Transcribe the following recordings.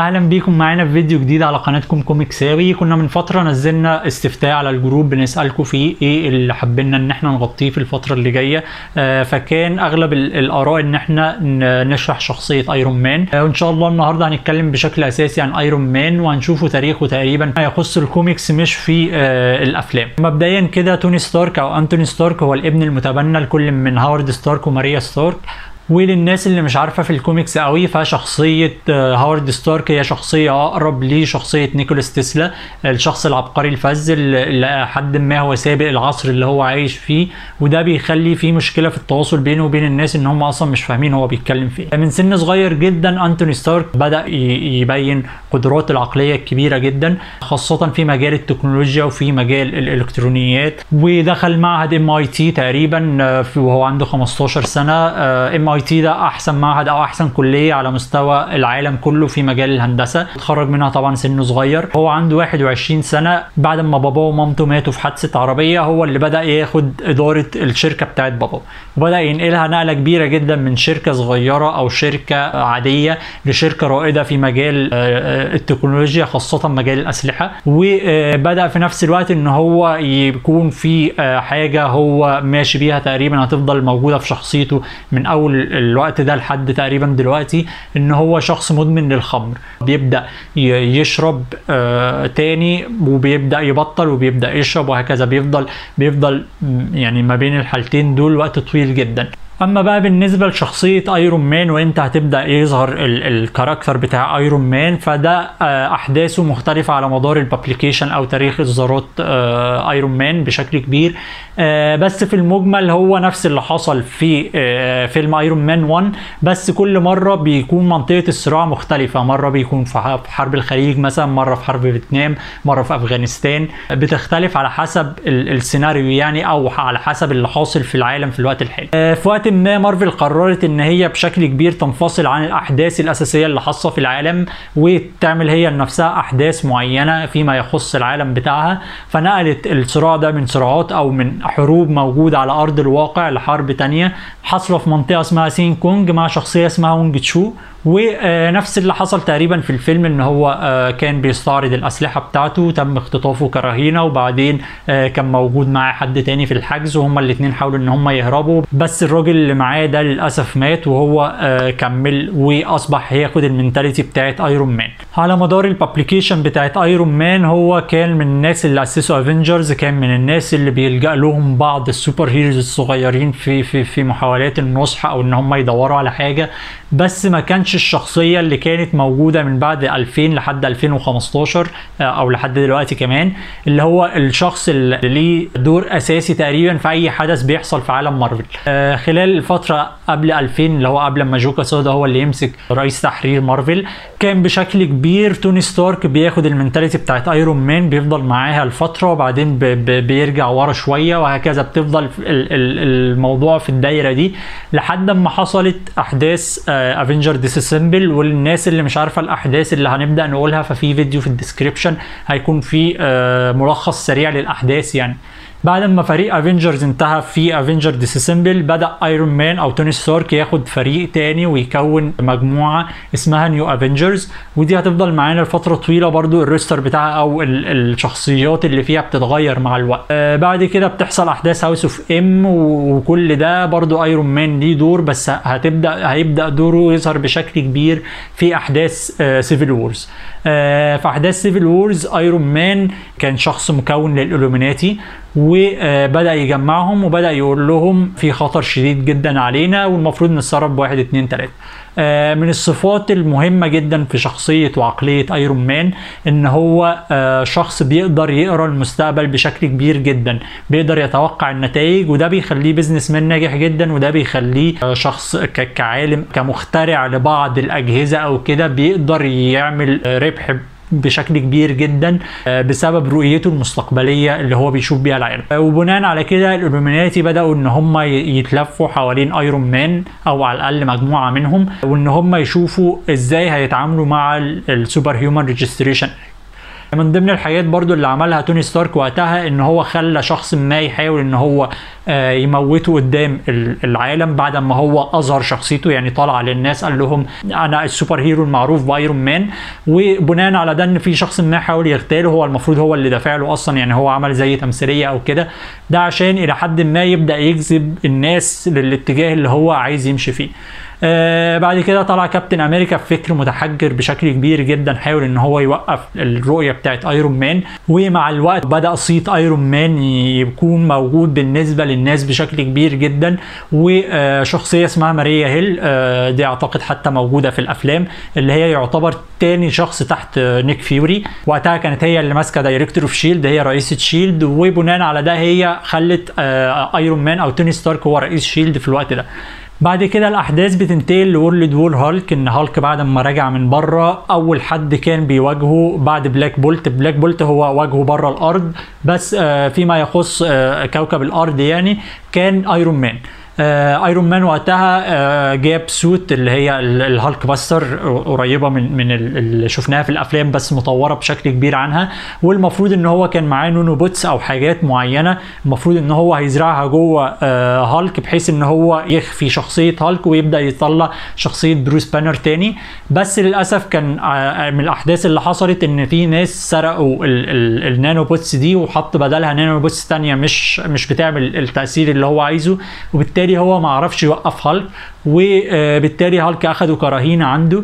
أهلا بيكم معانا في فيديو جديد على قناتكم كوميكساوي كنا من فترة نزلنا استفتاء على ال group بنسألكم فيه إيه اللي حابين إن إحنا نغطيه في الفترة اللي جاية. آه، فكان أغلب ال- الآراء إن إحنا نشرح شخصية ايرون مان آه، وإن شاء الله النهارده هنتكلم بشكل أساسي عن ايرون مان وهنشوفه تاريخه تقريبا يخص الكوميكس مش في آه، الأفلام. مبدئيا كده توني ستارك أو أنتوني ستارك هو الابن المتبنى لكل من هاورد ستارك وماريا ستارك. وللناس اللي مش عارفة في الكوميكس قوي فشخصية آه، هاورد ستارك هي شخصية أقرب لشخصيه نيكولاس تسلا الشخص العبقري الفذ إلى حد ما هو سابق العصر اللي هو عايش فيه وده بيخلي في مشكلة في التواصل بينه وبين الناس إن هم أصلا مش فاهمين هو بيتكلم في إيه. من سن صغير جدا أنتوني ستارك بدأ يبين قدراته العقلية الكبيرة جدا خاصة في مجال التكنولوجيا وفي مجال الإلكترونيات ودخل معهد MIT تقريبا آه، وهو عنده 15 سنة ام اي تي ده أحسن معهد أو أحسن كلية على مستوى العالم كله في مجال الهندسة. اتخرج منها طبعا سنه صغير. هو عنده 21 سنة. بعد ما باباه ومامته ماتوا في حادثة عربية هو اللي بدأ ياخد إدارة الشركة بتاعت باباه. وبدأ ينقلها نقلة كبيرة جدا من شركة صغيرة أو شركة عادية لشركة رائدة في مجال آه، التكنولوجيا خاصة مجال الأسلحة. وبدأ في نفس الوقت إن هو يكون في آه، حاجة هو ماشي بيها تقريبا هتفضل موجودة في شخصيته من أول الوقت ده لحد تقريبا دلوقتي إن هو شخص مدمن للخمر. بيبدأ يشرب آه، تاني وبيبدأ يبطل وبيبدأ يشرب وهكذا. بيفضل بيفضل يعني ما بين الحالتين دول وقت طويل جدا. أما بقى بالنسبة لشخصية ايرون مان وإنت هتبدأ يظهر ال- ال character بتاع ايرون مان فده آه، أحداثه مختلفة على مدار ال publication أو تاريخ اصدارات ايرون مان بشكل كبير. آه، بس في المجمل هو نفس اللي حصل في آه، فيلم ايرون مان 1 بس كل مرة بيكون منطقة الصراع مختلفة. مرة بيكون في حرب الخليج مثلا مرة في حرب فيتنام مرة في أفغانستان. بتختلف على حسب ال- السيناريو يعني أو على حسب اللي حاصل في العالم في الوقت الحالي. في وقت ما مارفل قررت إن هي بشكل كبير تنفصل عن الأحداث الأساسية اللي حاصلة في العالم وتعمل هي لنفسها أحداث معينة فيما يخص العالم بتاعها. فنقلت الصراع ده من صراعات أو من حروب موجودة على أرض الواقع لحرب تانية حاصلة في منطقة اسمها سين كونج مع شخصية اسمها ونج تشو. ونفس اللي حصل تقريبا في الفيلم إن هو آه، كان بيستعرض الأسلحة بتاعته تم اختطافه كرهينة وبعدين آه، كان موجود معاه حد تاني في الحجز وهما الاثنين حاولوا إن هما يهربوا بس الراجل اللي معاه ده للأسف مات وهو آه، كمل وأصبح هياخد ال mentality بتاعت ايرون مان على مدار ال publication بتاعت ايرون مان هو كان من الناس اللي أسسوا Avengers كان من الناس اللي بيلجأ لهم بعض ال super heroes الصغيرين في في في محاولات النصح أو إن هم يدوروا على حاجة بس ما كانش الشخصية اللي كانت موجودة من بعد 2000 لحد 2015 آه، أو لحد دلوقتي كمان اللي هو الشخص اللي ليه دور أساسي تقريبا في أي حدث بيحصل في عالم مارفل. آه، خلال الفترة قبل 2000 اللي هو قبل ما جو كيسادا هو اللي يمسك رئيس تحرير مارفل كان بشكل كبير توني ستارك بياخد ال mentality بتاعت أيرون مان بيفضل معاها لفترة وبعدين بيرجع ورا شوية وهكذا بتفضل الموضوع في الدايرة دي لحد ما حصلت أحداث Avengers Disassembled والناس اللي مش عارفة الأحداث اللي هنبدأ نقولها ففي فيديو في ال description هيكون فيه آه، ملخص سريع للأحداث يعني. بعد ما فريق Avengers انتهى في Avengers Disassembled بدأ ايرون مان أو توني ستارك ياخد فريق تاني ويكون مجموعة اسمها New Avengers ودي هتفضل معانا لفترة طويلة برضو ال roster بتاعها أو ال- الشخصيات اللي فيها بتتغير مع الوقت. آه بعد كده بتحصل أحداث House of M وكل ده برضو ايرون مان ليه دور بس هتبدأ هيبدأ دوره يظهر بشكل كبير في أحداث Civil Wars آه في أحداث Civil Wars ايرون مان كان شخص مكون للإلوميناتي وبدأ يجمعهم وبدأ يقول لهم في خطر شديد جدا علينا والمفروض نتصرف بواحد اتنين تلاتة. آه، من الصفات المهمة جدا في شخصية وعقلية ايرون مان إن هو آه، شخص بيقدر يقرأ المستقبل بشكل كبير جدا بيقدر يتوقع النتائج وده بيخليه businessman ناجح جدا وده بيخليه آه، شخص كعالم كمخترع لبعض الأجهزة أو كده بيقدر يعمل آه، ربح بشكل كبير جدا آه، بسبب رؤيته المستقبلية اللي هو بيشوف بيها العالم. آه، وبناء على كده الالوميناتي بدأوا إن هم يتلفوا حوالين ايرون مان أو على الأقل مجموعة منهم وإن هم يشوفوا إزاي هيتعاملوا مع ال superhuman registration من ضمن الحاجات برضو اللي عملها توني ستارك وقتها إن هو خلى شخص ما يحاول إن هو يموته قدام العالم بعد ما هو أظهر شخصيته يعني طلع للناس قال لهم أنا ال superhero المعروف بايرون مان. وبناء على ده إن في شخص ما حاول يغتاله هو المفروض هو اللي دافع له أصلا يعني هو عمل زي تمثيلية أو كده. ده عشان إلى حد ما يبدأ يجذب الناس للاتجاه اللي هو عايز يمشي فيه. آه بعد كده طلع كابتن أمريكا بفكر متحجر بشكل كبير جدا حاول إن هو يوقف الرؤية بتاعت ايرون مان ومع الوقت بدأ صيت ايرون مان يكون موجود بالنسبة للناس بشكل كبير جدا. وشخصية اسمها ماريا هيل آه دي أعتقد حتى موجودة في الأفلام اللي هي يعتبر تاني شخص تحت نيك فيوري. وقتها كانت هي اللي ماسكة director of شيلد هي رئيسة شيلد وبناء على ده هي خلت آه ايرون مان أو توني ستارك هو رئيس شيلد في الوقت ده. بعد كده الأحداث بتنتقل ل World War Hulk إن هالك بعد ما رجع من بره أول حد كان بيواجهه بعد بلاك بولت. بلاك بولت هو واجهه بره الأرض بس فيما يخص كوكب الأرض يعني كان ايرون مان ايرون مان وقتها جاب suit اللي هي ال Hulkbuster قريبة من من اللي شفناها في الأفلام بس مطورة بشكل كبير عنها. والمفروض إن هو كان معاه nanobots أو حاجات معينة. المفروض إن هو هيزرعها جوه هالك بحيث إن هو يخفي شخصية هالك ويبدأ يطلع شخصية بروس بانر تاني. بس للأسف كان من الأحداث اللي حصلت إن في ناس سرقوا ال nanobots دي وحط بدلها nanobots تانية مش مش بتعمل التأثير اللي هو عايزه. وبالتالي هو ما عرفش يوقف هالك وبالتالي هالك اخده كرهينه عنده.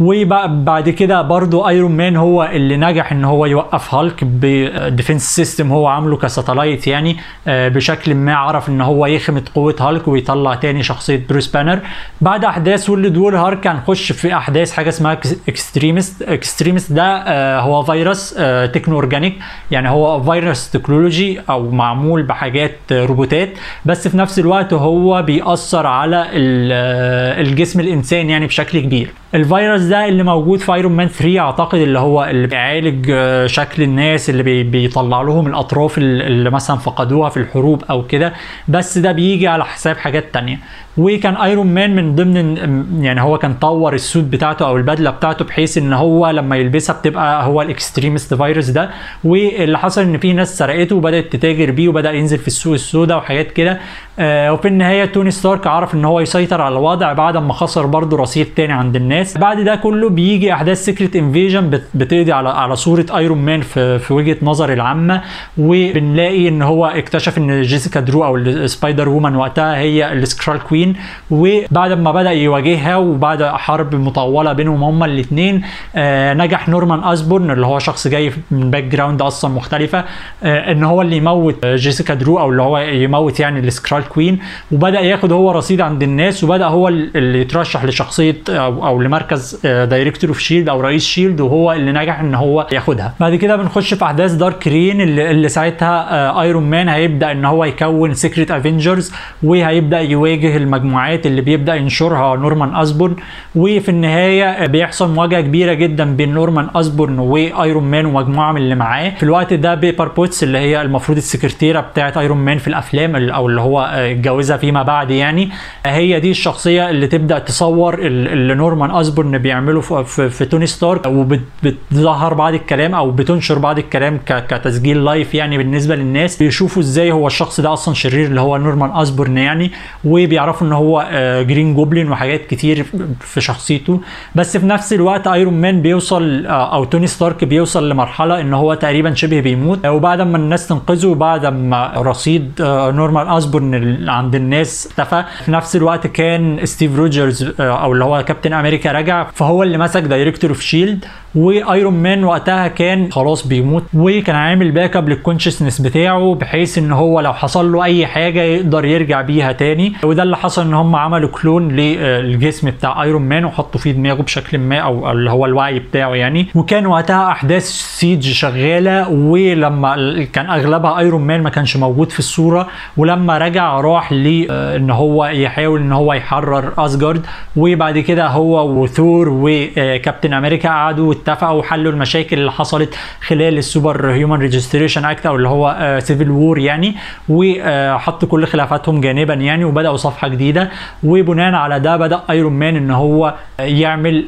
وبعد كده برضو ايرون مان هو اللي نجح إن هو يوقف هالك ب defense system هو عامله ك satellite يعني بشكل ما عرف إن هو يخمد قوة هالك ويطلع تاني شخصية بروس بانر بعد أحداث World War Hulk هنخش في أحداث حاجة اسمها Extremis Extremis ده هو فيروس techno organic يعني هو فيروس تكنولوجي أو معمول بحاجات روبوتات بس في نفس الوقت هو بيأثر على الجسم الإنسان يعني بشكل كبير. الفيروس ده اللي موجود في ايرون مان 3 أعتقد اللي هو اللي بيعالج شكل الناس اللي بي بيطلع لهم الأطراف اللي مثلا فقدوها في الحروب أو كده. بس ده بيجي على حساب حاجات تانية. وكان ايرون مان من ضمن يعني هو كان طور ال suit بتاعته أو البدلة بتاعته بحيث إن هو لما يلبسها بتبقى هو ال Extremis فيروس ده. واللي حصل إن في ناس سرقته وبدأت تتاجر بيه وبدأ ينزل في السوق السوداء وحاجات كده. آه وفي النهاية توني ستارك عرف إن هو يسيطر على الوضع بعد ما خسر برضه رصيد تاني عند الناس. بعد ده كله بيجي أحداث Secret Invasion بتقضي على على صورة ايرون مان في, في وجهة نظر العامة. وبنلاقي إن هو اكتشف إن جيسيكا درو أو السبايدر وومن وقتها هي ال Skrull Queen وبعد ما بدأ يواجهها وبعد حرب مطولة بينهم هما الاثنين آه نجح نورمان اسبورن اللي هو شخص جاي من background أصلا مختلفة آه إن هو اللي يموت جيسيكا درو أو اللي هو يموت يعني ال Skrull Queen وبدأ ياخد هو رصيد عند الناس وبدأ هو اللي يترشح لشخصية أو, أو لمركز director of شيلد أو رئيس شيلد وهو اللي نجح إن هو ياخدها. بعد كده بنخش في أحداث Dark Reign اللي, اللي ساعتها ايرون مان هيبدأ إن هو يكون Secret Avengers وهيبدأ يواجه المجموعات اللي بيبدأ ينشرها نورمان اسبورن وفي النهاية بيحصل مواجهة كبيرة جدا بين نورمان اسبورن وأيرون مان ومجموعة من اللي معاه. في الوقت ده بيبر بوتس اللي هي المفروض السكرتيرة بتاعه أيرون مان في الأفلام أو اللي هو اتجوزها فيما بعد يعني هي دي الشخصية اللي تبدأ تصور اللي نورمان اسبورن بيعمله في, في, في توني ستارك وبتظهر بعض الكلام أو بتنشر بعض الكلام كتسجيل live يعني بالنسبة للناس بيشوفوا إزاي هو الشخص ده أصلا شرير اللي هو نورمان اسبورن يعني وبيعرفوا ان هو جرين جوبلين وحاجات كتير في شخصيته. بس في نفس الوقت ايرون مان بيوصل أو توني ستارك بيوصل لمرحلة ان هو تقريبا شبه بيموت. وبعد ما الناس تنقذه بعد ما رصيد نورمان أسبورن عند الناس اختفى. في نفس الوقت كان ستيف روجرز أو اللي هو كابتن أمريكا رجع فهو اللي مسك director of شيلد. وإيرون مان وقتها كان خلاص بيموت وكان عامل backup لل consciousness بتاعه بحيث إن هو لو حصل له أي حاجة يقدر يرجع بيها تاني. وده اللي حصل إن هم عملوا clone للجسم بتاع ايرون مان وحطوا فيه دماغه بشكل ما أو اللي هو الوعي بتاعه يعني. وكان وقتها أحداث Siege شغالة ولما كان أغلبها ايرون مان ما كانش موجود في الصورة. ولما رجع راح لأن هو يحاول إن هو يحرر اسجارد وبعد كده هو وثور وكابتن أمريكا قعدوا واتفقوا وحلوا المشاكل اللي حصلت خلال ال superhuman registration act أو اللي هو Civil War يعني وحطوا كل خلافاتهم جانبا يعني وبدأوا صفحة جديدة. وبناء على ده بدأ ايرون مان إن هو يعمل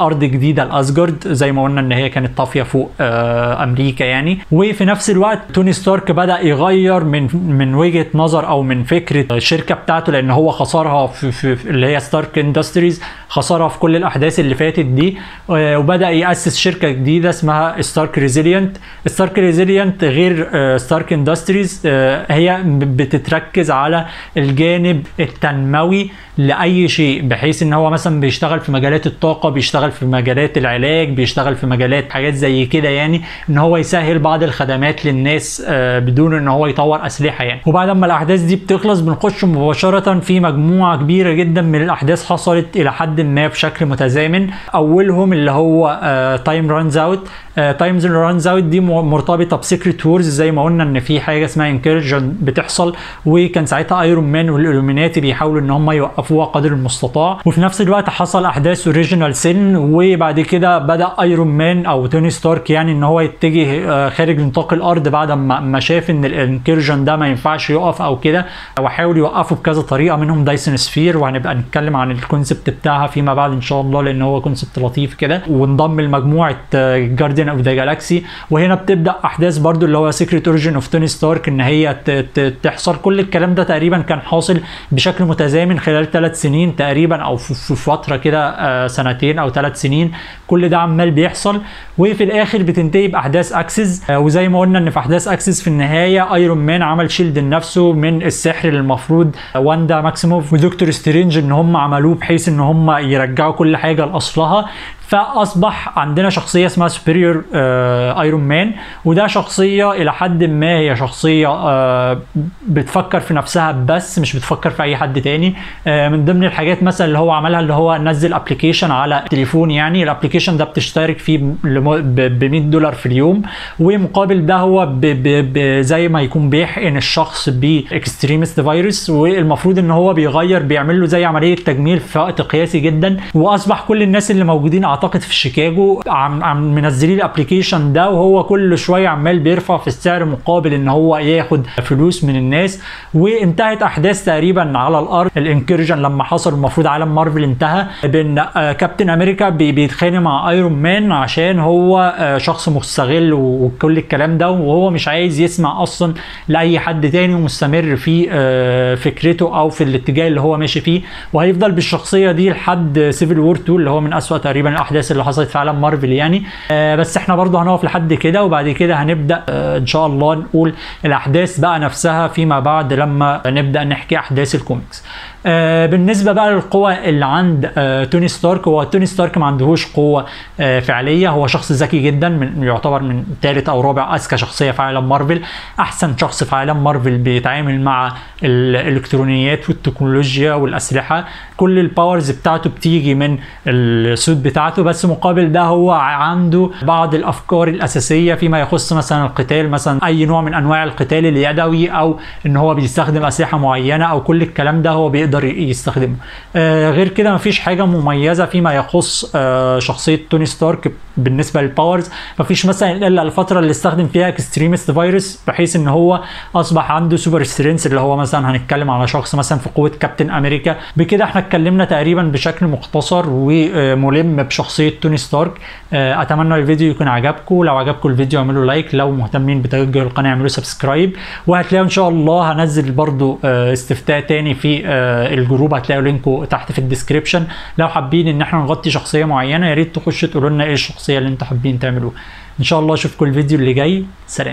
أرض جديدة لأسجارد زي ما قلنا إن هي كانت طافية فوق أمريكا يعني. وفي نفس الوقت توني ستارك بدأ يغير من من وجهة نظر أو من فكرة الشركة بتاعته لأن هو خسرها في, في, في اللي هي ستارك اندستريز خسرها في كل الأحداث اللي فاتت دي وبدأ يأسس شركة جديدة اسمها Stark Resilient Stark Resilient غير Stark Industries هي بتتركز على الجانب التنموي لأي شيء بحيث إن هو مثلا بيشتغل في مجالات الطاقة بيشتغل في مجالات العلاج بيشتغل في مجالات حاجات زي كده يعني إن هو يسهل بعض الخدمات للناس بدون إن هو يطور أسلحة يعني. وبعد ما الأحداث دي بتخلص بنخش مباشرة في مجموعة كبيرة جدا من الأحداث حصلت إلى حد ما بشكل متزامن. أولهم اللي هو Time Runs Out Time Runs Out دي مرتبطة ب Secret Wars زي ما قلنا إن في حاجة اسمها incursion بتحصل وكان ساعتها ايرون مان وال Illuminati بيحاولوا إن هم يوقفوها قدر المستطاع. وفي نفس الوقت حصل أحداث Original Sin وبعد كده بدأ ايرون مان أو توني ستارك يعني إن هو يتجه خارج نطاق الأرض بعد ما شاف إن ال incursion ده ما ينفعش يقف أو كده وحاول يوقفه بكذا طريقة منهم Dyson sphere وهنبقى نتكلم عن ال concept بتاعها فيما بعد إن شاء الله لأن هو concept لطيف كده. وانضم لمجموعة Guardians of the Galaxy وهنا بتبدأ أحداث برضو اللي هو Secret Origin of Tony Stark إن هي تحصل. كل الكلام ده تقريبا كان حاصل بشكل متزامن خلال ثلاث سنين تقريبا أو في فترة كده سنتين أو ثلاث سنين كل ده عمال بيحصل. وفي الآخر بتنتهي بأحداث Axis. وزي ما قلنا إن في أحداث Axis في النهاية ايرون مان عمل shield لنفسه من السحر اللي المفروض. واندا ماكسيموف ودكتور سترينج إن هم عملوه بحيث إن هم يرجعوا كل حاجة لأصلها. فأصبح عندنا شخصية اسمها Superior Iron Man وده شخصية إلى حد ما هي شخصية آه بتفكر في نفسها بس مش بتفكر في أي حد تاني. آه من ضمن الحاجات مثلا اللي هو عملها اللي هو نزل application على التليفون يعني. ال application ده بتشترك فيه ب 100 دولار في اليوم ومقابل ده هو ب ب ب زي ما يكون بيحقن الشخص ب Extremis فيروس والمفروض إن هو بيغير بيعمل له زي عملية تجميل في وقت قياسي جدا. وأصبح كل الناس اللي موجودين أعتقد في شيكاغو عم, عم منزلين ال application ده وهو كل شوية عمال بيرفع في السعر مقابل إن هو ياخد فلوس من الناس. وانتهت أحداث تقريبا على الأرض ال incursion لما حصل المفروض عالم مارفل انتهى بان كابتن أمريكا بيتخانق مع ايرون مان عشان هو شخص مستغل وكل الكلام ده وهو مش عايز يسمع أصلا لأي حد تاني ومستمر في فكرته أو في الاتجاه اللي هو ماشي فيه. وهيفضل بالشخصية دي لحد Civil War 2 اللي هو من أسوأ تقريبا الأحداث اللي حصلت في عالم مارفل يعني. آه بس إحنا برضو هنقف لحد كده وبعد كده هنبدأ آه إن شاء الله نقول الأحداث بقى نفسها فيما بعد لما نبدأ نحكي أحداث الكوميكس. آه بالنسبة بقى للقوة اللي عند توني ستارك هو توني ستارك ما عندهوش قوة فعلية. هو شخص ذكي جدا من يعتبر من ثالث أو رابع أذكى شخصية في عالم مارفل. أحسن شخص في عالم مارفل بيتعامل مع الإلكترونيات والتكنولوجيا والأسلحة. كل ال powers بتاعته بتيجي من ال suit بتاعته. بس مقابل ده هو عنده بعض الأفكار الأساسية فيما يخص مثلا القتال مثلا أي نوع من أنواع القتال اليدوي أو إن هو بيستخدم أسلحة معينة أو كل الكلام ده هو بيقدر يستخدمه. آه غير كده مفيش حاجة مميزة فيما يخص آه شخصية توني ستارك بالنسبة لل powers مفيش مثلا إلا الفترة اللي استخدم فيها Extremis فيروس بحيث إن هو أصبح عنده super strength اللي هو مثلا هنتكلم على شخص مثلا في قوة كابتن أمريكا. بكده إحنا اتكلمنا تقريبا بشكل مختصر وملم بشخصيه توني ستارك. أتمنى الفيديو يكون عجبكم. لو عجبكم الفيديو اعملوا like. لو مهتمين بتوجه القناة اعملوا subscribe. وهتلاقوا إن شاء الله هنزل برضو استفتاء تاني في ال group. هتلاقوا link و تحت في ال description. لو حابين إن إحنا نغطي شخصية معينة يا ريت تخشوا تقولوا لنا إيه الشخصية اللي أنتوا حابين تعملوها. إن شاء الله أشوفكم الفيديو اللي جاي. سلام.